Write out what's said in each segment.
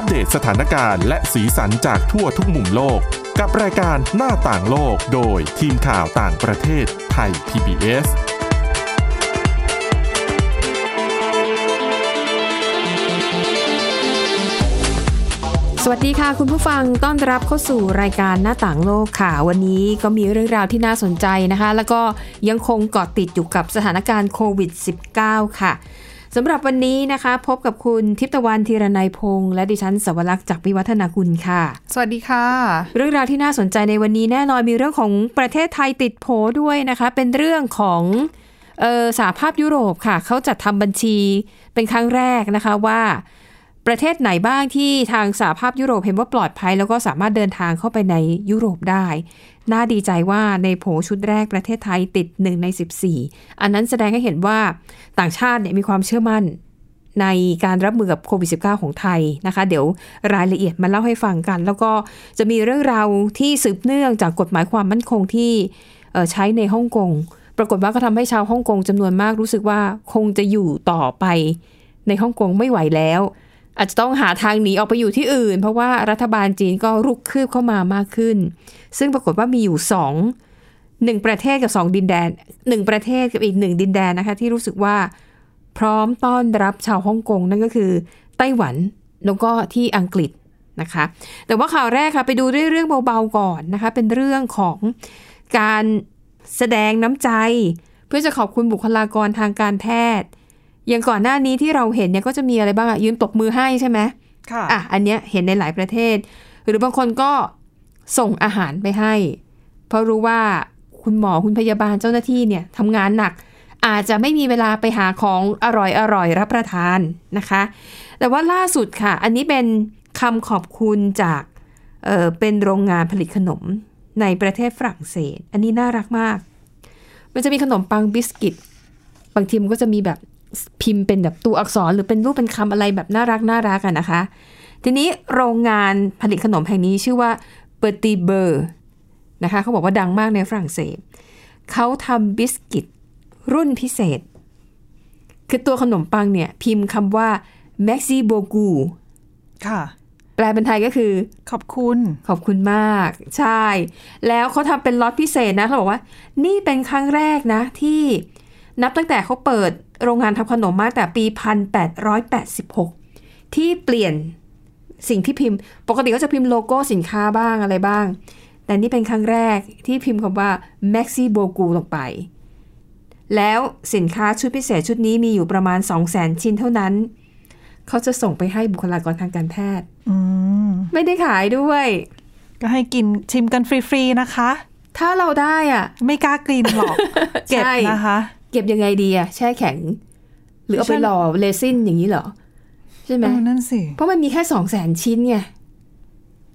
อัปเดตสถานการณ์และสีสันจากทั่วทุกมุมโลก กับรายการหน้าต่างโลกโดยทีมข่าวต่างประเทศไทย PBS สวัสดีค่ะ คุณผู้ฟังต้อนรับเข้าสู่รายการหน้าต่างโลกค่ะ วันนี้ก็มีเรื่องราวที่น่าสนใจนะคะ แล้วก็ยังคงเกาะติดอยู่กับสถานการณ์โควิด -19 ค่ะ สำหรับวันนี้นะคะ พบกับคุณทิพย์ตะวันธีรนัยพงษ์และดิฉันสวรักษ์จากวิวัฒนาคุณค่ะ สวัสดีค่ะ เรื่องราวที่น่าสนใจในวันนี้แน่นอนมีเรื่องของประเทศไทยติดโผด้วยนะคะ เป็นเรื่องของเออสหภาพยุโรปค่ะ เขาจัดทำบัญชีเป็นครั้งแรกนะคะว่า ประเทศไหนบ้างที่ทางสหภาพยุโรปเห็นว่าปลอดภัย แล้วก็สามารถเดินทางเข้าไปในยุโรปได้ น่าดีใจว่าในโผชุดแรกประเทศไทยติด 1 ใน 14 อันนั้นแสดงให้เห็นว่าต่างชาติเนี่ยมีความเชื่อมั่นในการรับมือกับโควิด -19 ของไทยนะคะ เดี๋ยวรายละเอียดมาเล่าให้ฟังกัน แล้วก็จะมีเรื่องราวที่สืบเนื่องจากกฎหมายความมั่นคงที่ใช้ในฮ่องกง ปรากฏว่าก็ทำให้ชาวฮ่องกงจำนวนมากรู้สึกว่าคงจะอยู่ต่อไปในฮ่องกงไม่ไหวแล้ว อาจจะต้องหาทางหนีออกไปอยู่ที่อื่น เพราะว่ารัฐบาลจีนก็รุกคืบเข้ามามากขึ้น ซึ่งปรากฏว่ามีอยู่สองหนึ่งประเทศกับสองดินแดนหนึ่งประเทศกับอีกหนึ่งดินแดนนะคะ ที่รู้สึกว่าพร้อมต้อนรับชาวฮ่องกงนั่นก็คือ ไต้หวันแล้วก็ที่อังกฤษนะคะ แต่ว่าข่าวแรกค่ะไปดูด้วยเรื่องเบาๆก่อนนะคะ เป็นเรื่องของการแสดงน้ำใจ เพื่อจะขอบคุณบุคลากรทางการแพทย์ อย่างก่อนหน้านี้ที่เราเห็นเนี่ยก็จะมีอะไรบ้างอะยืนตบมือให้ใช่ไหมค่ะอะอันเนี้ยเห็นในหลายประเทศ หรือบางคนก็ส่งอาหารไปให้ เพราะรู้ว่าคุณหมอคุณพยาบาลเจ้าหน้าที่เนี่ยทำงานหนัก อาจจะไม่มีเวลาไปหาของอร่อยอร่อยรับประทานนะคะ แต่ว่าล่าสุดค่ะ อันนี้เป็นคำขอบคุณจากเออเป็นโรงงานผลิตขนมในประเทศฝรั่งเศส อันนี้น่ารักมาก มันจะมีขนมปังบิสกิต บางทีมันก็จะมีแบบ พิมพ์เป็นแบบตัวอักษรหรือเป็นรูปเป็นคำอะไรแบบน่ารักน่ารักอะนะคะ ทีนี้โรงงานผลิตขนมแห่งนี้ชื่อว่าเปอร์ตีเบอร์นะคะเขาบอกว่าดังมากในฝรั่งเศสเขาทำบิสกิตรุ่นพิเศษ คือตัวขนมปังเนี่ย พิมพ์คำว่า Maxi b o g u ค่ะ แปลเป็นไทยก็คือ ขอบคุณ ขอบคุณมาก ใช่ แล้วเขาทำเป็นล็อตพิเศษนะเขาบอกว่า นี่เป็นครั้งแรกนะที่ นับตั้งแต่เขาเปิดโรงงานทำขนมมาตั้งแต่ปี 1886 ที่เปลี่ยนสิ่งที่พิมพ์ ปกติก็จะพิมพ์โลโก้สินค้าบ้างอะไรบ้าง แต่นี่เป็นครั้งแรกที่พิมพ์คำว่า Maxi b o g u ลงไป แล้วสินค้าชุดพิเศษชุดนี้มีอยู่ประมาณ 200,000 ชิ้นเท่านั้น เขาจะส่งไปให้บุคลากรทางการแพทย์อืมไม่ได้ขายด้วย ก็ให้กินชิมกันฟรี ๆ นะคะ ถ้าเราได้อะ ไม่กล้ากลินหรอก เก็บใช่นะคะ เก็บยังไงดีอะแช่แข็ง หรือเอาไปฉันหล่อเรซินอย่างนี้เหรอ ใช่ไหมเออนั่นสิเพราะมันมีแค่สองแสนชิ้นไง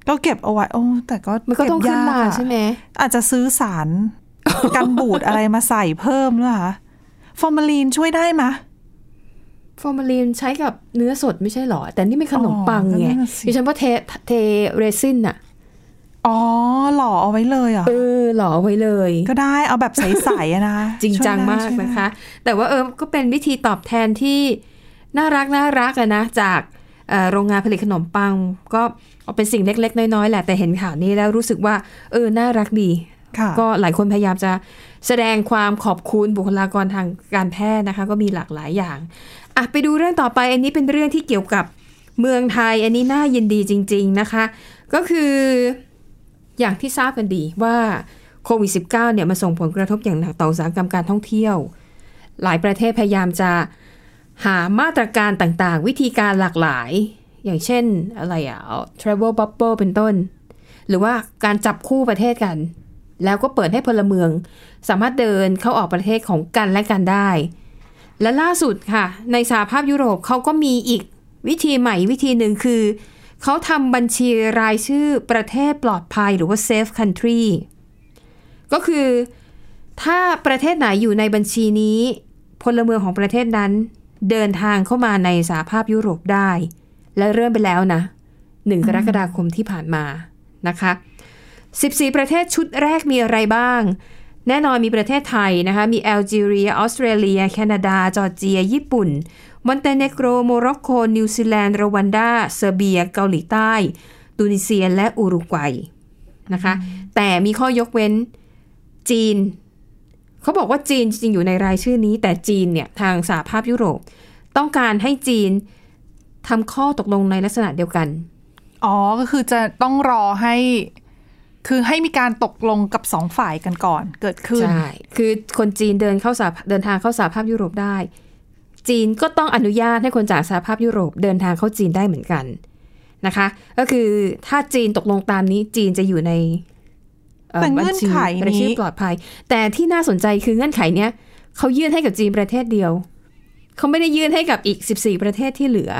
ก็เก็บเอาไว้โอ้แต่ก็มันก็ต้องเบขึ้นยมาอะใช่ไหมอาจจะซื้อสารกันบูดอะไรมาใส่เพิ่มหรือคะฟอร์มาลีนช่วยได้ไหมะฟอร์มาลีนใช้กับเนื้อสดไม่ใช่เหรอ แต่นี่เป็นขนมปังอ๋อไงก็นั่นน่ะสิดิฉันว่าเทเทเรซินอะ อ๋อหล่อเอาไว้เลยเหรอะเออหล่อไว้เลย ก็ได้เอาแบบใสๆอะนะจริงจังช่วยได้มากช่วยได้นะคะ แต่ว่าเออก็เป็นวิธีตอบแทนที่น่ารักน่ารักอะนะ จากเอ่อโรงงานผลิตขนมปัง ก็เอาเป็นสิ่งเล็ก ๆ น้อยๆแหละแต่เห็นข่าวนี้แล้วรู้สึกว่าเออน่ารักดีค่ะก็หลายคนพยายามจะแสดงความขอบคุณบุคลากรทางการแพทย์นะคะ ก็มีหลากหลายอย่างอะไปดูเรื่องต่อไป อันนี้เป็นเรื่องที่เกี่ยวกับเมืองไทย อันนี้น่ายินดีจริง ๆนะคะ ก็คือ อย่างที่ทราบกันดีว่าโควิด -19 เนี่ยมาส่งผลกระทบอย่างหนักต่ออุตสาหกรรมการท่องเที่ยว หลายประเทศพยายามจะหามาตรการต่างๆ วิธีการหลากหลาย อย่างเช่นอะไรอะ travel bubble เป็นต้น หรือว่าการจับคู่ประเทศกัน แล้วก็เปิดให้พลเมือง สามารถเดินเข้าออกประเทศของกันและกันได้ และล่าสุดค่ะ ในสหภาพยุโรปเขาก็มีอีกวิธีใหม่วิธีหนึ่งคือ เขาทำบัญชีรายชื่อประเทศปลอดภัยหรือว่า safe country ก็คือถ้าประเทศไหนอยู่ในบัญชีนี้ พลเมืองของประเทศนั้น เดินทางเข้ามาในสหภาพยุโรปได้ และเริ่มไปแล้วนะหนึ่งกรกฎาคมที่ผ่านมานะคะ 14 ประเทศชุดแรกมีอะไรบ้าง แน่นอนมีประเทศไทยนะคะ มีแอลจีเรีย ออสเตรเลีย แคนาดา จอร์เจีย ญี่ปุ่น มอนเตเนโกร โมร็อกโก นิวซีแลนด์ รวันดา เซอร์เบีย เกาหลีใต้ตูนิเซีย และอุรุกวัยนะคะ แต่มีข้อยกเว้นจีน เขาบอกว่าจีนจริงอยู่ในรายชื่อนี้ แต่จีนเนี่ยทางสหภาพยุโรป ต้องการให้จีนทำข้อตกลงในลักษณะเดียวกัน อ๋อ ก็คือจะต้องรอให้ คือให้มีการตกลงกับสองฝ่ายกันก่อนเกิดขึ้น ใช่ คือคนจีนเดินเข้าสาเดินทางเข้าสหภาพยุโรปได้ จีนก็ต้องอนุญาตให้คนจากสหภาพยุโรปเดินทางเข้าจีนได้เหมือนกันนะคะ ก็คือถ้าจีนตกลงตามนี้จีนจะอยู่ในแต่เงื่อนไขนี้บัญชีปลอดภัย แต่ที่น่าสนใจคือเงื่อนไขเนี้ยเขายื่นให้กับจีนประเทศเดียวเขาไม่ได้ยื่นให้กับอีก 14 ประเทศที่เหลือ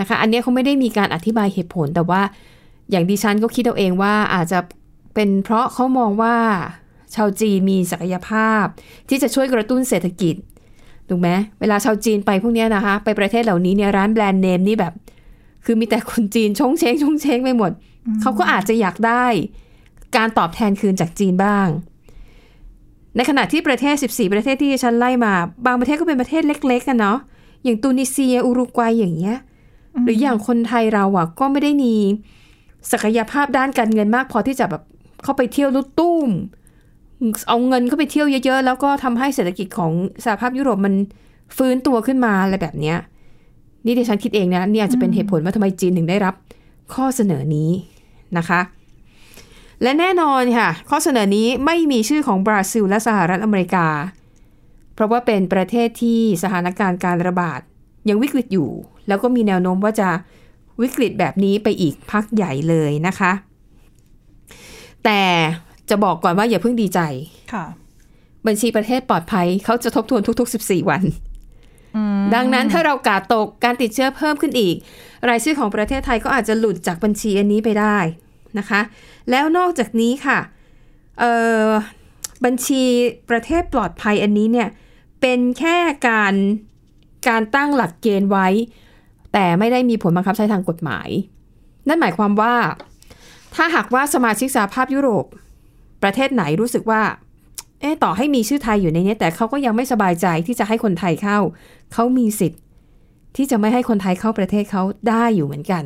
นะคะ อันเนี้ยเขาไม่ได้มีการอธิบายเหตุผลแต่ว่า อย่างดิฉันก็คิดเอาเองว่าอาจจะเป็นเพราะเขามองว่าชาวจีนมีศักยภาพ ที่จะช่วยกระตุ้นเศรษฐกิจถูกไหมเวลาชาวจีนไปพวกเนี้ยนะคะ ไปประเทศเหล่านี้เนี่ยร้านแบรนด์เนมนี่แบบ คือมีแต่คนจีนชงเชงชงเชงไปหมด เขาก็อาจจะอยากได้การตอบแทนคืนจากจีนบ้าง ในขณะที่ประเทศ 14 ประเทศที่ฉันไล่มา บางประเทศก็เป็นประเทศเล็กๆกันเนาะอย่างตูนิเซียอุรุกวัยอย่างเงี้ยหรืออย่างคนไทยเราอะก็ไม่ได้มี ศักยภาพด้านการเงินมากพอที่จะแบบเข้าไปเที่ยวลุตุ้ม เอาเงินเข้าไปเที่ยวเยอะๆ แล้วก็ทำให้เศรษฐกิจของสหภาพยุโรปมันฟื้นตัวขึ้นมาอะไรแบบเนี้ยนี่ดิฉันคิดเองนะนี่อาจจะเป็นเหตุผลว่าทำไมจีนถึงได้รับ ข้อเสนอนี้นะคะ และแน่นอนค่ะ ข้อเสนอนี้ไม่มีชื่อของบราซิลและสหรัฐอเมริกา เพราะว่าเป็นประเทศที่สถานการณ์การระบาดยังวิกฤตอยู่ แล้วก็มีแนวโน้มว่าจะ วิกฤตแบบนี้ไปอีกพักใหญ่เลยนะคะ แต่จะบอกก่อนว่าอย่าเพิ่งดีใจค่ะบัญชีประเทศปลอดภัยเขาจะทบทวนทุก ๆ 14 วัน ดังนั้นถ้าเรากาดตกการติดเชื้อเพิ่มขึ้นอีก รายชื่อของประเทศไทยก็อาจจะหลุดจากบัญชีอันนี้ไปได้นะคะ แล้วนอกจากนี้ค่ะเอ่อบัญชีประเทศปลอดภัยอันนี้เนี่ยเป็นแค่การการตั้งหลักเกณฑ์ไว้ แต่ไม่ได้มีผลบังคับใช้ทางกฎหมาย นั่นหมายความว่า ถ้าหากว่าสมาชิกสหภาพยุโรป ประเทศไหนรู้สึกว่า เอ๊ต่อให้มีชื่อไทยอยู่ในนี้ แต่เขาก็ยังไม่สบายใจที่จะให้คนไทยเข้า เขามีสิทธิ์ ที่จะไม่ให้คนไทยเข้าประเทศเขาได้อยู่เหมือนกัน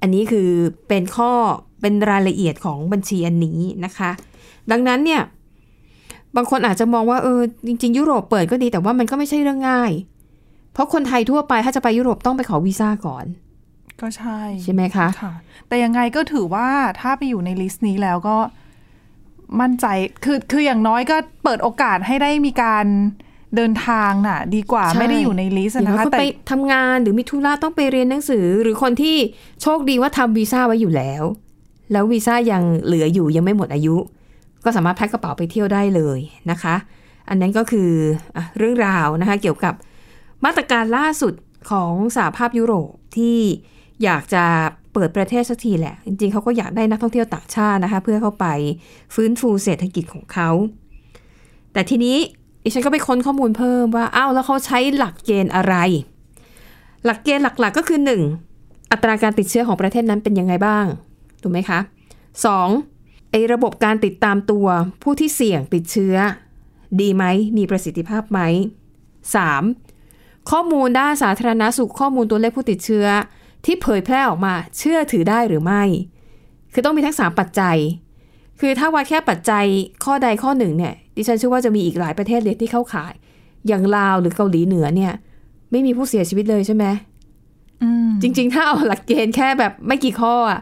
อันนี้คือเป็นข้อเป็นรายละเอียดของบัญชีอันนี้นะคะ ดังนั้นเนี่ยบางคนอาจจะมองว่าเออจริง ๆ ยุโรปเปิดก็ดีแต่ว่ามันก็ไม่ใช่เรื่องง่าย เพราะคนไทยทั่วไปถ้าจะไปยุโรปต้องไปขอวีซ่าก่อน ก็ใช่ใช่ไหมคะค่ะ แต่ยังไงก็ถือว่าถ้าไปอยู่ใน list นี้แล้วก็มั่นใจคือคืออย่างน้อยก็เปิดโอกาสให้ได้มีการเดินทางน่ะ ดีกว่าใช่ไม่ได้อยู่ใน list หรือนะว่าคะเขาแต่ไปทำงานหรือมีธุระต้องไปเรียนหนังสือ หรือคนที่โชคดีว่าทำวีซ่าไว้อยู่แล้ว แล้ววีซ่ายังเหลืออยู่ยังไม่หมดอายุ ก็สามารถแพ็คกระเป๋าไปเที่ยวได้เลยนะคะ อันนั้นก็คืออะเรื่องราวนะคะ เกี่ยวกับ มาตรการล่าสุดของสหภาพยุโรปที่อยากจะเปิดประเทศสักทีแหละ จริงๆเขาก็อยากได้นักท่องเที่ยวต่างชาตินะคะ เพื่อเข้าไปฟื้นฟูเศรษฐกิจของเขา แต่ทีนี้ดิฉันก็ไปค้นข้อมูลเพิ่มว่าอ้าวแล้วเขาใช้หลักเกณฑ์อะไร หลักเกณฑ์หลักๆก็คือหนึ่งอัตราการติดเชื้อของประเทศนั้นเป็นยังไงบ้างถูกไหมคะสองไอระบบการติดตามตัวผู้ที่เสี่ยงติดเชื้อ ดีไหมมีประสิทธิภาพไหมสาม ข้อมูลด้านสาธารณสุขข้อมูลตัวเลขผู้ติดเชื้อ ที่เผยแพร่ออกมาเชื่อถือได้หรือไม่ คือต้องมีทั้งสามปัจจัย คือถ้าว่าแค่ปัจจัยข้อใดข้อหนึ่งเนี่ยดิฉันเชื่อว่าจะมีอีกหลายประเทศเลยที่เข้าข่าย อย่างลาวหรือเกาหลีเหนือเนี่ย ไม่มีผู้เสียชีวิตเลยใช่ไหมอืมจริง ๆ ถ้าเอาหลักเกณฑ์แค่แบบไม่กี่ข้ออะ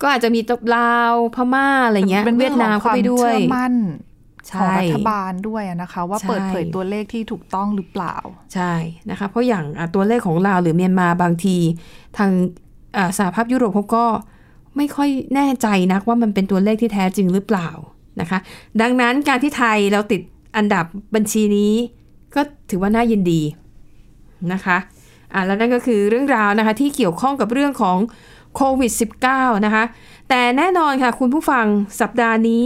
ก็อาจจะมีตบลาวพม่าอะไรเงี้ยเป็นเวียดนามเข้าไปด้วยเชื่อมั่น ของใช่รัฐบาลด้วยนะคะ ว่าใช่เปิดเผยตัวเลขที่ถูกต้องหรือเปล่า ใช่นะคะเพราะอย่างอะตัวเลขของลาวหรือเมียนมาบางที ทางอ่าสหภาพยุโรปเขาก็ไม่ค่อยแน่ใจนักว่ามันเป็นตัวเลขที่แท้จริงหรือเปล่านะคะ ดังนั้นการที่ไทยเราติดอันดับบัญชีนี้ ก็ถือว่าน่ายินดีนะคะอะแล้วนั่นก็คือเรื่องราวนะคะที่เกี่ยวข้องกับเรื่องของโควิด -19 นะคะ แต่แน่นอนค่ะคุณผู้ฟังสัปดาห์นี้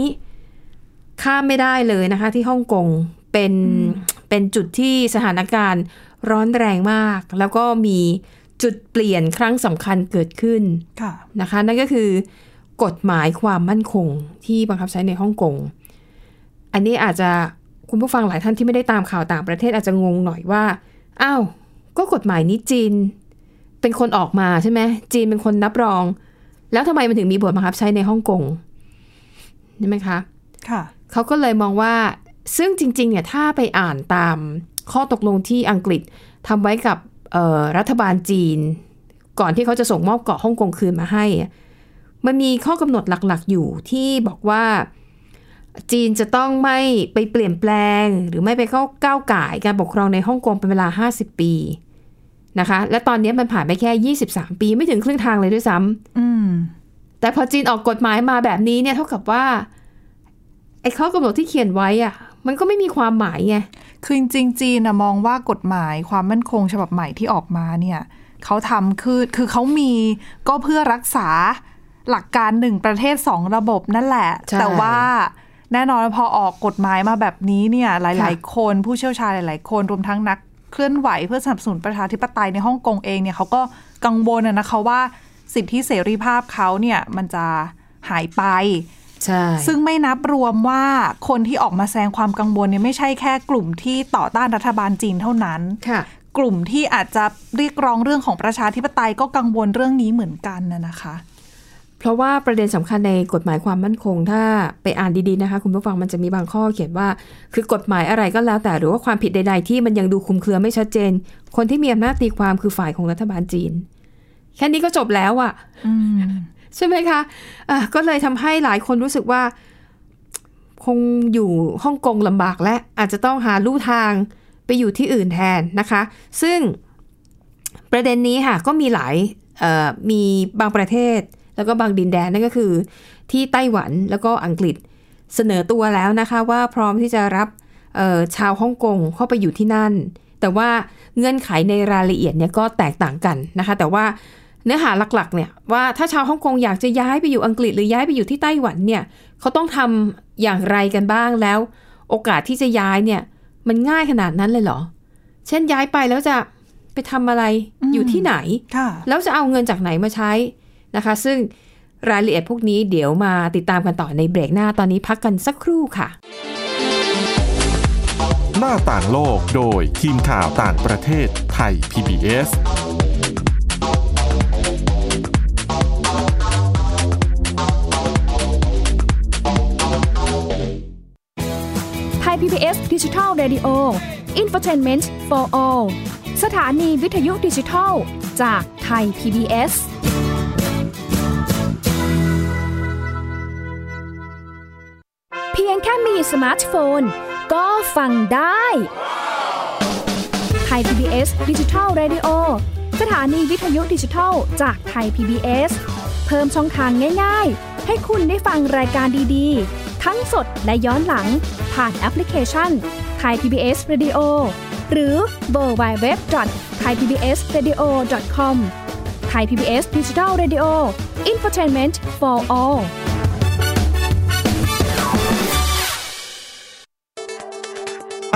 ข้ามไม่ได้เลยนะคะ ที่ฮ่องกงเป็นเป็นจุดที่สถานการณ์ร้อนแรงมาก แล้วก็มีจุดเปลี่ยนครั้งสำคัญเกิดขึ้นค่ะนะคะ นั่นก็คือกฎหมายความมั่นคงที่บังคับใช้ในฮ่องกง อันนี้อาจจะคุณผู้ฟังหลายท่านที่ไม่ได้ตามข่าวต่างประเทศอาจจะงงหน่อยว่า อ้าว ก็กฎหมายนี้จีน เป็นคนออกมาใช่ไหม จีนเป็นคนนับรอง แล้วทำไมมันถึงมีบทบังคับใช้ในฮ่องกงใช่ไหมคะ ค่ะ เขาก็เลยมองว่าซึ่งจริงๆเนี่ยถ้าไปอ่านตามข้อตกลงที่อังกฤษทำไว้กับเอ่อรัฐบาลจีน ก่อนที่เขาจะส่งมอบเกาะฮ่องกงคืนมาให้อะมันมีข้อกำหนดหลักๆ อยู่ที่บอกว่าจีนจะต้องไม่ไปเปลี่ยนแปลง หรือไม่ไปเข้าก้าวก่ายการปกครองในฮ่องกงเป็นเวลา 50 ปีนะคะ และตอนนี้มันผ่านไปแค่ 23 ปีไม่ถึงครึ่งทางเลยด้วยซ้ำอืมแต่พอจีนออกกฎหมายมาแบบนี้เนี่ยเท่ากับว่า ไอ้ข้อกำหนดที่เขียนไว้อะมันก็ไม่มีความหมายไง คือจริงๆจีนนะมองว่ากฎหมายความมั่นคงฉบับใหม่ที่ออกมาเนี่ยเขาทำคือคือเขามีก็เพื่อรักษาหลักการหนึ่งประเทศสองระบบนั่นแหละใช่แต่ว่าแน่นอนพอออกกฎหมายมาแบบนี้เนี่ยหลายค่ะๆคนผู้เชี่ยวชาญหลาย ๆ คนรวมทั้งนักเคลื่อนไหวเพื่อสนับสนุนประชาธิปไตยในฮ่องกงเองเนี่ยเขาก็กังวลนะนะคะว่าสิทธิเสรีภาพเขาเนี่ยมันจะหายไป ใช่ซึ่งไม่นับรวมว่าคนที่ออกมาแสดงความกังวลเนี่ยไม่ใช่แค่กลุ่มที่ต่อต้านรัฐบาลจีนเท่านั้นค่ะ กลุ่มที่อาจจะเรียกร้องเรื่องของประชาธิปไตยก็กังวลเรื่องนี้เหมือนกันนะนะคะ เพราะว่าประเด็นสำคัญในกฎหมายความมั่นคง ถ้าไปอ่านดีๆนะคะ คุณผู้ฟังมันจะมีบางข้อเขียนว่า คือกฎหมายอะไรก็แล้วแต่หรือว่าความผิดใด ๆ ที่มันยังดูคลุมเครือไม่ชัดเจน คนที่มีอำนาจตีความคือฝ่ายของรัฐบาลจีน แค่นี้ก็จบแล้วอะอืม ใช่ไหมคะอะก็เลยทำให้หลายคนรู้สึกว่า คงอยู่ฮ่องกงลำบากและอาจจะต้องหาลู่ทางไปอยู่ที่อื่นแทนนะคะ ซึ่งประเด็นนี้ค่ะก็มีหลายมีบางประเทศแล้วก็บางดินแดนนั่นก็คือ ที่ไต้หวันแล้วก็อังกฤษเสนอตัวแล้วนะคะว่าพร้อมที่จะรับชาวฮ่องกงเข้าไปอยู่ที่นั่น แต่ว่าเงื่อนไขในรายละเอียดเนี่ยก็แตกต่างกันนะคะ แต่ว่า เนื้อหาหลักๆเนี่ยว่าถ้าชาวฮ่องกงอยากจะย้ายไปอยู่อังกฤษหรือย้ายไปอยู่ที่ไต้หวันเนี่ยเขาต้องทำอย่างไรกันบ้างแล้ว โอกาสที่จะย้ายเนี่ยมันง่ายขนาดนั้นเลยเหรอ เช่นย้ายไปแล้วจะไปทำอะไรอืมอยู่ที่ไหนค่ะแล้วจะเอาเงินจากไหนมาใช้นะคะ ซึ่งรายละเอียดพวกนี้เดี๋ยวมาติดตามกันต่อในเบรกหน้าตอนนี้พักกันสักครู่ค่ะ หน้าต่างโลกโดยทีมข่าวต่างประเทศไทย PBS PBS ดิจิทัล Radio Infotainment for All สถานีวิทยุดิจิทัล จากไทย PBS เพียงแค่มีสมาร์ทโฟน ก็ฟังได้ไทย PBS ดิจิทัล Radio สถานีวิทยุดิจิทัลจากไทย PBS เพิ่มช่องทางง่าย ๆ ให้คุณได้ฟังรายการดีๆ ทั้งสดและย้อนหลังผ่านแอปพลิเคชันไทย PBS Radio หรือเวอร์ไบเว็บไทยพีบีเอสเรดิโอคอมไทยพีบีเอสดิจิทัลเรดิโออินฟอร์ทนเมนต์ for all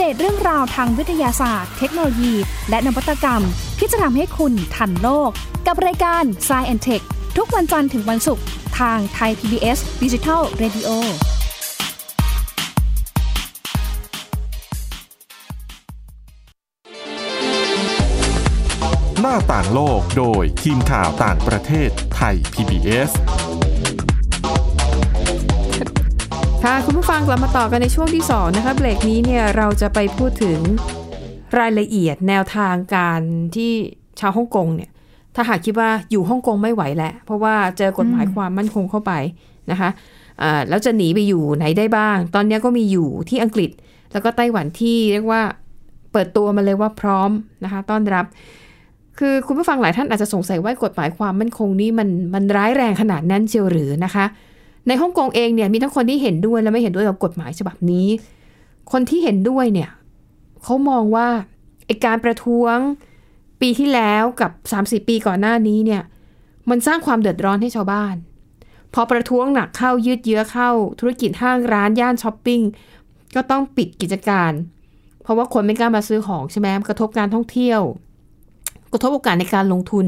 เดตเรื่องราวทางวิทยาศาสตร์ เทคโนโลยี และนวัตกรรม ที่จะทำให้คุณทันโลก กับรายการ s c i e n t e c h ทุกวันจันทร์ถึงวันศุกร์ทางไทย PBS Digital Radio หน้าต่างโลกโดยทีมข่าวต่างประเทศไทย PBS ค่ะคุณผู้ฟังกลับมาต่อกันในช่วงที่ 2 นะคะเบรกนี้เนี่ยเราจะไปพูดถึงรายละเอียดแนวทางการที่ชาวฮ่องกงเนี่ยถ้าหากคิดว่าอยู่ฮ่องกงไม่ไหวแล้วเพราะว่าเจอกฎหมายความมั่นคงเข้าไปนะคะแล้วจะหนีไปอยู่ไหนได้บ้าง ตอนนี้ก็มีอยู่ที่อังกฤษ แล้วก็ไต้หวันที่เรียกว่าเปิดตัวมาเลยว่าพร้อมนะคะต้อนรับ คือคุณผู้ฟังหลายท่านอาจจะสงสัยว่ากฎหมายความมั่นคงนี้มันมันร้ายแรงขนาดนั้นเชียวหรือนะคะ ในฮ่องกงเองเนี่ยมีทั้งคนที่เห็นด้วยและไม่เห็นด้วยกับกฎหมายฉบับนี้ คนที่เห็นด้วยเนี่ยเขามองว่าไอการประท้วงปีที่แล้วกับ30ปีก่อนหน้านี้เนี่ยมันสร้างความเดือดร้อนให้ชาวบ้าน พอประท้วงหนักเข้ายืดเยื้อเข้า ธุรกิจห้างร้านย่านช้อปปิ้งก็ต้องปิดกิจการ เพราะว่าคนไม่กล้ามาซื้อของใช่ไหมกระทบการท่องเที่ยว กระทบโอกาสในการลงทุน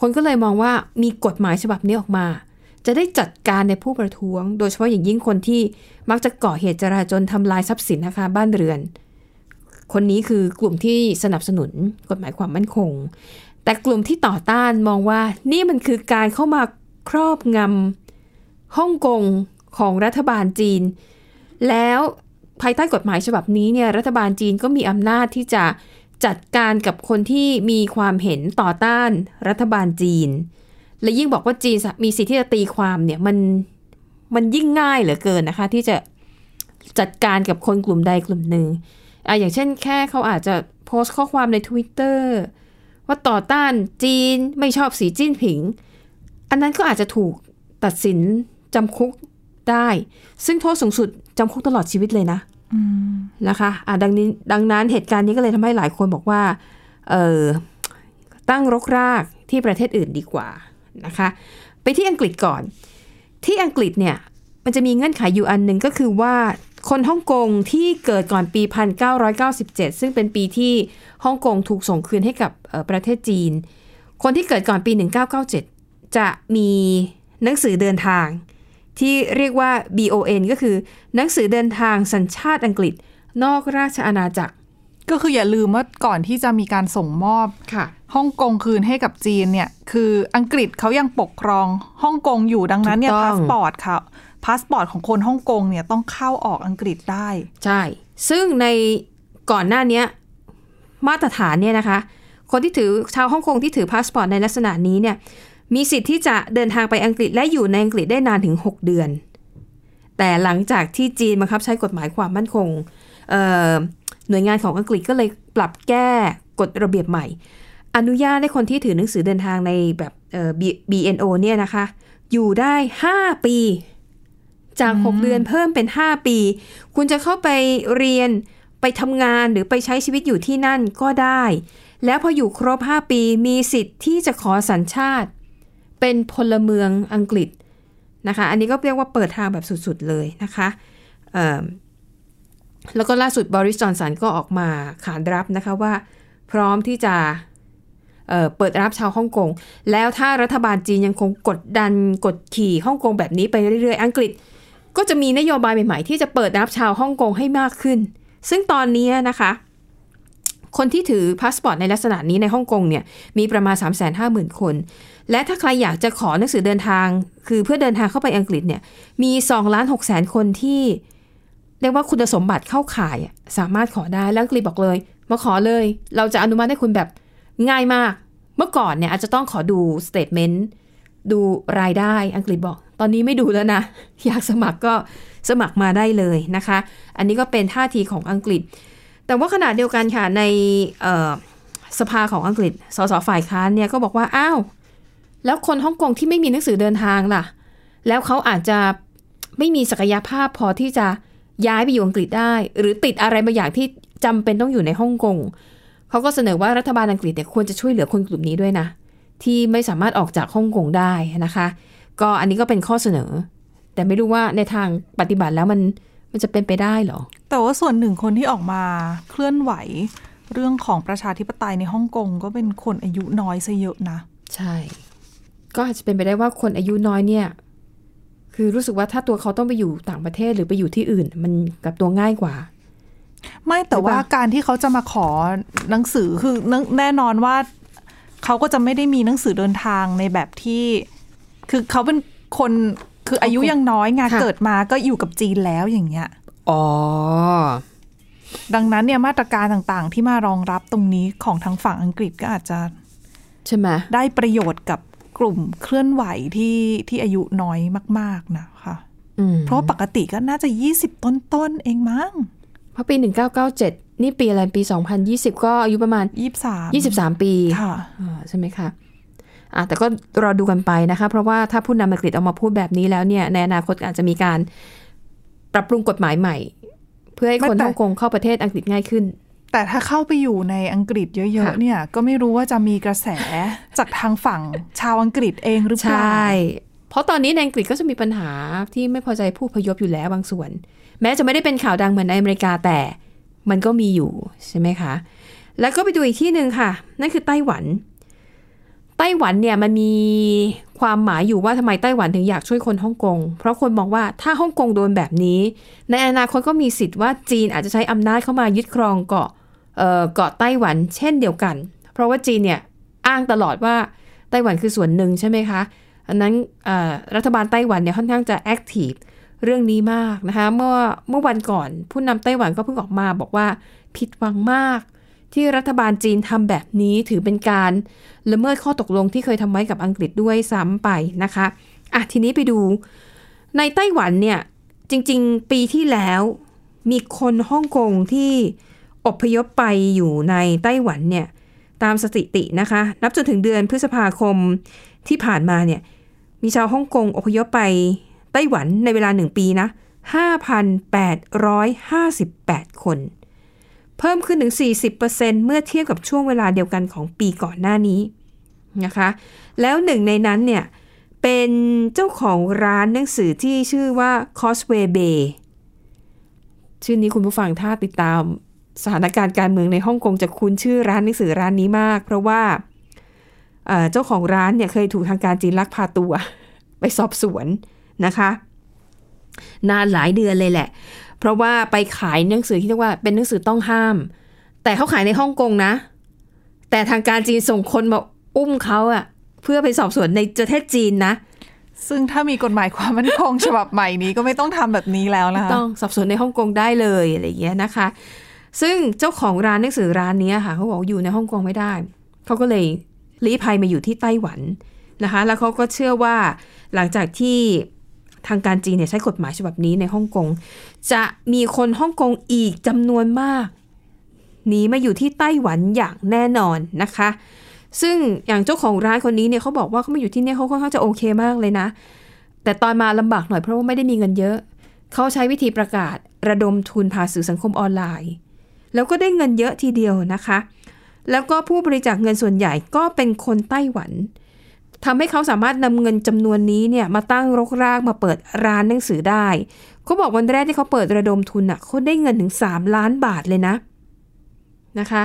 คนก็เลยมองว่ามีกฎหมายฉบับนี้ออกมา จะได้จัดการในผู้ประท้วง โดยเฉพาะอย่างยิ่งคนที่มักจะก่อเหตุจราจนทำลายทรัพย์สินนะคะบ้านเรือน คนนี้คือกลุ่มที่สนับสนุนกฎหมายความมั่นคง แต่กลุ่มที่ต่อต้านมองว่านี่มันคือการเข้ามาครอบงำฮ่องกงของรัฐบาลจีน แล้วภายใต้กฎหมายฉบับนี้เนี่ยรัฐบาลจีนก็มีอำนาจที่จะจัดการกับคนที่มีความเห็นต่อต้านรัฐบาลจีน และยิ่งบอกว่าจีนมีสิทธิ์ที่จะตีความเนี่ยมันมันยิ่งง่ายเหลือเกินนะคะ ที่จะจัดการกับคนกลุ่มใดกลุ่มหนึ่งอะอย่างเช่นแค่เขาอาจจะโพสต์ข้อความใน Twitter ว่าต่อต้านจีนไม่ชอบสีจิ้นผิง อันนั้นก็อาจจะถูกตัดสินจำคุกได้ ซึ่งโทษสูงสุดจำคุกตลอดชีวิตเลยนะนะคะอะดังนี้ดังนั้นเหตุการณ์นี้ก็เลยทำให้หลายคนบอกว่า เออตั้งรกรากที่ประเทศอื่นดีกว่า นะคะ ไปที่อังกฤษก่อน ที่อังกฤษเนี่ยมันจะมีเงื่อนไขอยู่อันหนึ่งก็คือว่าคนฮ่องกงที่เกิดก่อนปี 1997 ซึ่งเป็นปีที่ฮ่องกงถูกส่งคืนให้กับประเทศจีน คนที่เกิดก่อนปี 1997 จะมีหนังสือเดินทาง ที่เรียกว่า BON ก็คือหนังสือเดินทางสัญชาติอังกฤษ นอกราชอาณาจักร ก็คืออย่าลืมว่าก่อนที่จะมีการส่งมอบค่ะฮ่องกงคืนให้กับจีนเนี่ย คืออังกฤษเขายังปกครองฮ่องกงอยู่ดังนั้นเนี่ยถูกต้พาองสปอร์ตค่ะพาสปอร์ตของคนฮ่องกงเนี่ยต้องเข้าออกอังกฤษได้ ใช่ ซึ่งในก่อนหน้าเนี้ยมาตรฐานเนี่ยนะคะ คนที่ถือชาวฮ่องกงที่ถือพาสปอร์ตในลักษณะนี้เนี่ยมีสิทธิ์ที่จะเดินทางไปอังกฤษและอยู่ในอังกฤษได้นานถึง 6 เดือน แต่หลังจากที่จีนบังคับใช้กฎหมายความมั่นคงเอ่อ หน่วยงานของอังกฤษก็เลยปรับแก้กฎระเบียบใหม่ อนุญาตให้คนที่ถือหนังสือเดินทางในแบบเอ่อ B- BNO เนี่ยนะคะ อยู่ได้ 5 ปี จาก 6 เดือนเพิ่มเป็น 5 ปี คุณจะเข้าไปเรียนไปทำงานหรือไปใช้ชีวิตอยู่ที่นั่นก็ได้ แล้วพออยู่ครบ 5 ปีมีสิทธิ์ที่จะขอสัญชาติ เป็นพลเมืองอังกฤษนะคะ อันนี้ก็เรียกว่าเปิดทางแบบสุด ๆ เลยนะคะเอิ่ม แล้วก็ล่าสุดบอริสจอห์นสันก็ออกมาขานรับนะคะว่า พร้อมที่จะเปิดรับชาวฮ่องกง แล้วถ้ารัฐบาลจีนยังคงกดดันกดขี่ฮ่องกงแบบนี้ไปเรื่อยๆ อังกฤษ ก็จะมีนโยบายใหม่ๆ ที่จะเปิดรับชาวฮ่องกงให้มากขึ้น ซึ่งตอนนี้นะคะ คนที่ถือพาสปอร์ตในลักษณะนี้ในฮ่องกงเนี่ยมีประมาณ 3 5 0 0 0 0 คน และถ้าใครอยากจะขอหนังสือเดินทาง คือเพื่อเดินทางเข้าไปอังกฤษเนี่ยมี2ล้าน6แสนคนที่ เรียกว่าคุณสมบัติเข้าข่ายสามารถขอได้แล้วอังกฤษบอกเลย มาขอเลย เราจะอนุมัติให้คุณแบบง่ายมาก เมื่อก่อนเนี่ยอาจจะต้องขอดูสเต t เมนต์ดูรายได้อังกฤษบอก ตอนนี้ไม่ดูแล้วนะ อยากสมัครก็สมัครมาได้เลยนะคะ อันนี้ก็เป็นท่าทีของอังกฤษ แต่ว่าขณะเดียวกันค่ะ ในสภาของอังกฤษ สสฝ่ายค้านเนี่ยก็บอกว่า อ้าว แล้วคนฮ่องกงที่ไม่มีหนังสือเดินทางล่ะ แล้วเขาอาจจะไม่มีศักยภาพพอที่จะ ย้ายไปอยู่อังกฤษได้ หรือติดอะไรบางอย่างที่จำเป็นต้องอยู่ในฮ่องกงเขาก็เสนอว่ารัฐบาลอังกฤษเนี่ยควรจะช่วยเหลือคนกลุ่มนี้ด้วยนะ ที่ไม่สามารถออกจากฮ่องกงได้นะคะ ก็อันนี้ก็เป็นข้อเสนอ แต่ไม่รู้ว่าในทางปฏิบัติแล้วมันมันจะเป็นไปได้เหรอ แต่ว่าส่วนหนึ่งคนที่ออกมาเคลื่อนไหว เรื่องของประชาธิปไตยในฮ่องกงก็เป็นคนอายุน้อยซะเยอะนะ ใช่ ก็อาจจะเป็นไปได้ว่าคนอายุน้อยเนี่ย คือรู้สึกว่าถ้าตัวเขาต้องไปอยู่ต่างประเทศหรือไปอยู่ที่อื่น มันกลับตัวง่ายกว่า ไม่แต่ว่าหรือเปล่าการที่เขาจะมาขอหนังสือคือแน่แน่นอนว่าเขาก็จะไม่ได้มีหนังสือเดินทางในแบบที่ คือเขาเป็นคนคือคืออายุยังน้อยไงค่ะเกิดมาก็อยู่กับจีนแล้วอย่างเงี้ยอ๋อดังนั้นเนี่ยมาตรการต่างๆ ที่มารองรับตรงนี้ของทางฝั่งอังกฤษก็อาจจะ ใช่ไหมได้ประโยชน์กับ กลุ่มเคลื่อนไหวที่ที่อายุน้อยมาก ๆนะคะอืมเพราะว่าปกติก็น่าจะ20ต้นๆเองมั้งเพราะปี1997นี่ปีอะไรปี2020ก็อายุประมาณ23 23ปีค่ะอ่าใช่ไหมคะอะแต่ก็รอดูกันไปนะคะ เพราะว่าถ้าผู้นำอังกฤษออกมาพูดแบบนี้แล้วเนี่ย ในอนาคตอาจจะมีการปรับปรุงกฎหมายใหม่ เพื่อให้คนไม่แต่ฮ่องกงเข้าประเทศอังกฤษง่ายขึ้น แต่ถ้าเข้าไปอยู่ในอังกฤษเยอะค่ะๆ เนี่ย ก็ไม่รู้ว่าจะมีกระแสจากทางฝั่งชาวอังกฤษเองหรือเปใชล่า่เพราะตอนนี้ในอังกฤษก็จะมีปัญหาที่ไม่พอใจผู้พยพอยู่แล้วบางส่วน แม้จะไม่ได้เป็นข่าวดังเหมือนในอเมริกาแต่มันก็มีอยู่ใช่ไหมคะ แล้วก็ไปดูอีกที่หนึ่งค่ะ นั่นคือไต้หวัน ไต้หวันเนี่ยมันมีความหมายอยู่ว่าทำไมไต้หวันถึงอยากช่วยคนฮ่องกง เพราะคนมองว่าถ้าฮ่องกงโดนแบบนี้ ในอนาคตก็มีสิทธิ์ว่าจีนอาจจะใช้อำนาจเข้ามายึดครองเกาะ เกาะไต้หวันเช่นเดียวกัน เพราะว่าจีนเนี่ยอ้างตลอดว่าไต้หวันคือส่วนหนึ่งใช่ไหมคะอันนั้นรัฐบาลไต้หวันเนี่ยค่อนข้างจะแอคทีฟเรื่องนี้มากนะคะเมื่อเมื่อวันก่อนผู้นำไต้หวันก็เพิ่งออกมาบอกว่าผิดหวังมาก ที่รัฐบาลจีนทำแบบนี้ถือเป็นการละเมิดข้อตกลงที่เคยทำไว้กับอังกฤษด้วยซ้ำไปนะคะอะทีนี้ไปดูในไต้หวันเนี่ยจริง ๆ ปีที่แล้วมีคนฮ่องกงที่ อพยพไปอยู่ในไต้หวันเนี่ยตามสถิตินะคะ นับจนถึงเดือนพฤษภาคมที่ผ่านมาเนี่ยมีชาวฮ่องกงอพยพไปไต้หวันในเวลาหนึ่งปีนะ 5,858 คน เพิ่มขึ้นถึง 40%เมื่อเทียบกับช่วงเวลาเดียวกันของปีก่อนหน้านี้นะคะ แล้วหนึ่งในนั้นเนี่ยเป็นเจ้าของร้านหนังสือที่ชื่อว่า Causeway Bay ชื่อนี้คุณผู้ฟังถ้าติดตาม สถานการณ์การเมืองในฮ่องกงจะคุ้นชื่อร้านหนังสือร้านนี้มาก เพราะว่าเอ่อเจ้าของร้านเนี่ยเคยถูกทางการจีนลักพาตัว ไปสอบสวนนะคะ นานหลายเดือนเลยแหละ เพราะว่าไปขายหนังสือที่เรียกว่าเป็นหนังสือต้องห้าม แต่เขาขายในฮ่องกงนะ แต่ทางการจีนส่งคนมาอุ้มเขาอะเพื่อไปสอบสวนในประเทศจีนนะซึ่งถ้ามีกฎหมายความมั่นคงฉบับใหม่นี้ก็ไม่ต้องทำแบบนี้แล้วนะคะต้องสอบสวนในฮ่องกงได้เลยอะไรอย่างเงี้ยนะคะ ซึ่งเจ้าของร้านหนังสือร้านนี้ค่ะเขาบอกอยู่ในฮ่องกงไม่ได้เขาก็เลยลี้ภัยมาอยู่ที่ไต้หวันนะคะ แล้วเขาก็เชื่อว่าหลังจากที่ทางการจีนเนี่ยใช้กฎหมายฉบับนี้ในฮ่องกงจะมีคนฮ่องกงอีกจำนวนมากหนีมาอยู่ที่ไต้หวันอย่างแน่นอนนะคะ ซึ่งอย่างเจ้าของร้านคนนี้เนี่ยเขาบอกว่าเขามาอยู่ที่นี่เขาค่อนข้างจะโอเคมากเลยนะ แต่ตอนมาลำบากหน่อยเพราะว่าไม่ได้มีเงินเยอะ เขาใช้วิธีประกาศระดมทุนผ่านสื่อสังคมออนไลน์ แล้วก็ได้เงินเยอะทีเดียวนะคะ แล้วก็ผู้บริจาคเงินส่วนใหญ่ก็เป็นคนไต้หวันทำให้เขาสามารถนำเงินจำนวนนี้เนี่ยมาตั้งรกรากมาเปิดร้านหนังสือได้เขาบอกวันแรกที่เขาเปิดระดมทุนอะเขาได้เงินถึง 3 ล้านบาทเลยนะนะคะ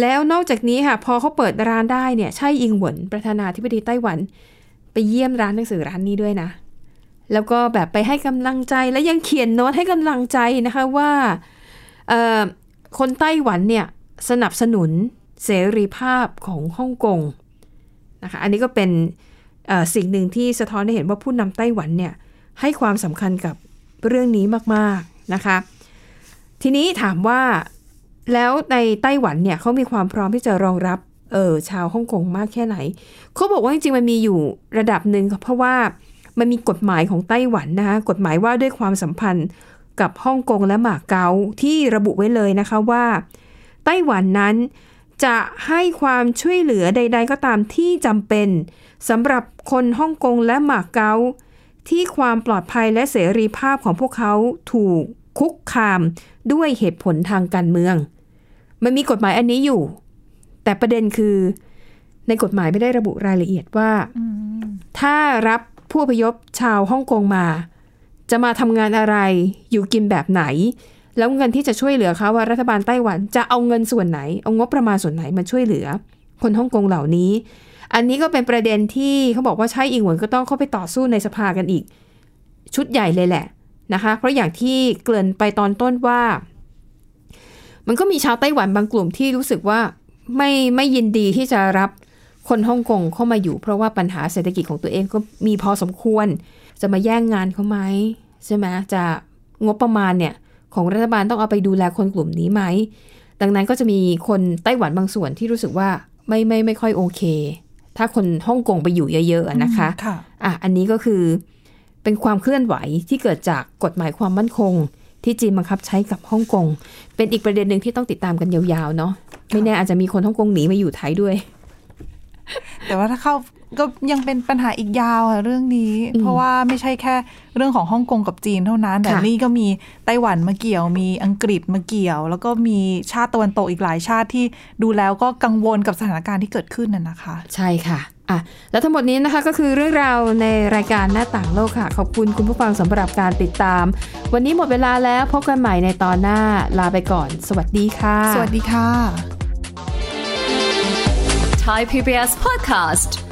แล้วนอกจากนี้ค่ะพอเขาเปิดร้านได้เนี่ยใช่อิงหวนประธานาธิบดีไต้หวัน ไปเยี่ยมร้านหนังสือร้านนี้ด้วยนะ แล้วก็แบบไปให้กำลังใจและยังเขียนโน้ตให้กำลังใจนะคะว่า คนไต้หวันเนี่ยสนับสนุนเสรีภาพของฮ่องกงนะคะอันนี้ก็เป็นสิ่งหนึ่งที่สะท้อนให้เห็นว่าผู้นำไต้หวันเนี่ยให้ความสำคัญกับเรื่องนี้มากๆนะคะ ทีนี้ถามว่าแล้วในไต้หวันเนี่ยเขามีความพร้อมที่จะรองรับเออชาวฮ่องกงมากแค่ไหนเขาบอกว่าจริงๆมันมีอยู่ระดับหนึ่งเพราะว่ามันมีกฎหมายของไต้หวันนะคะกฎหมายว่าด้วยความสัมพันธ์ กับฮ่องกงและหมาเก๊าที่ระบุไว้เลยนะคะว่า ไต้หวันนั้นจะให้ความช่วยเหลือใด ๆ ก็ตามที่จำเป็นสำหรับคนฮ่องกงและหมาเก๊าที่ความปลอดภัยและเสรีภาพของพวกเขาถูกคุกคามด้วยเหตุผลทางการเมือง มันมีกฎหมายอันนี้อยู่ แต่ประเด็นคือ ในกฎหมายไม่ได้ระบุรายละเอียดว่า ถ้ารับผู้อพยพชาวฮ่องกงมา จะมาทำงานอะไร อยู่กินแบบไหน แล้วเงินที่จะช่วยเหลือเขาว่ารัฐบาลไต้หวันจะเอาเงินส่วนไหน เอางบประมาณส่วนไหนมาช่วยเหลือ คนฮ่องกงเหล่านี้ อันนี้ก็เป็นประเด็นที่เขาบอกว่าใช่อิงหวนก็ต้องเข้าไปต่อสู้ในสภากันอีก ชุดใหญ่เลยแหละนะคะ เพราะอย่างที่เกริ่นไปตอนต้นว่า มันก็มีชาวไต้หวันบางกลุ่มที่รู้สึกว่าไม่ไม่ยินดีที่จะรับคนฮ่องกงเข้ามาอยู่ เพราะว่าปัญหาเศรษฐกิจของตัวเองก็มีพอสมควร จะมาแย่งงานเขาไหมใช่ไหมจะงบประมาณเนี่ยของรัฐบาลต้องเอาไปดูแลคนกลุ่มนี้ไหม ดังนั้นก็จะมีคนไต้หวันบางส่วนที่รู้สึกว่าไม่ไม่ไม่ค่อยโอเค ถ้าคนฮ่องกงไปอยู่เยอะๆนะคะค่ะอะ อันนี้ก็คือเป็นความเคลื่อนไหวที่เกิดจากกฎหมายความมั่นคง ที่จีนบังคับใช้กับฮ่องกง เป็นอีกประเด็นหนึ่งที่ต้องติดตามกันยาวๆเนาะ ไม่แน่อาจจะมีคนฮ่องกงหนีมาอยู่ไทยด้วย แต่ว่าถ้าเข้า ก็ยังเป็นปัญหาอีกยาวค่ะเรื่องนี้อืมเพราะว่าไม่ใช่แค่เรื่องของฮ่องกงกับจีนเท่านั้น แต่ค่ะนี่ก็มีไต้หวันมาเกี่ยว มีอังกฤษมาเกี่ยว แล้วก็มีชาติตะวันตกอีกหลายชาติที่ดูแล้วก็กังวลกับสถานการณ์ที่เกิดขึ้นน่ะนะคะ ใช่ค่ะอะ แล้วทั้งหมดนี้นะคะก็คือเรื่องราวในรายการหน้าต่างโลกค่ะ ขอบคุณคุณผู้ฟังสำหรับการติดตาม วันนี้หมดเวลาแล้วพบกันใหม่ในตอนหน้าลาไปก่อน สวัสดีค่ะ สวัสดีค่ะ Thai PBS podcast.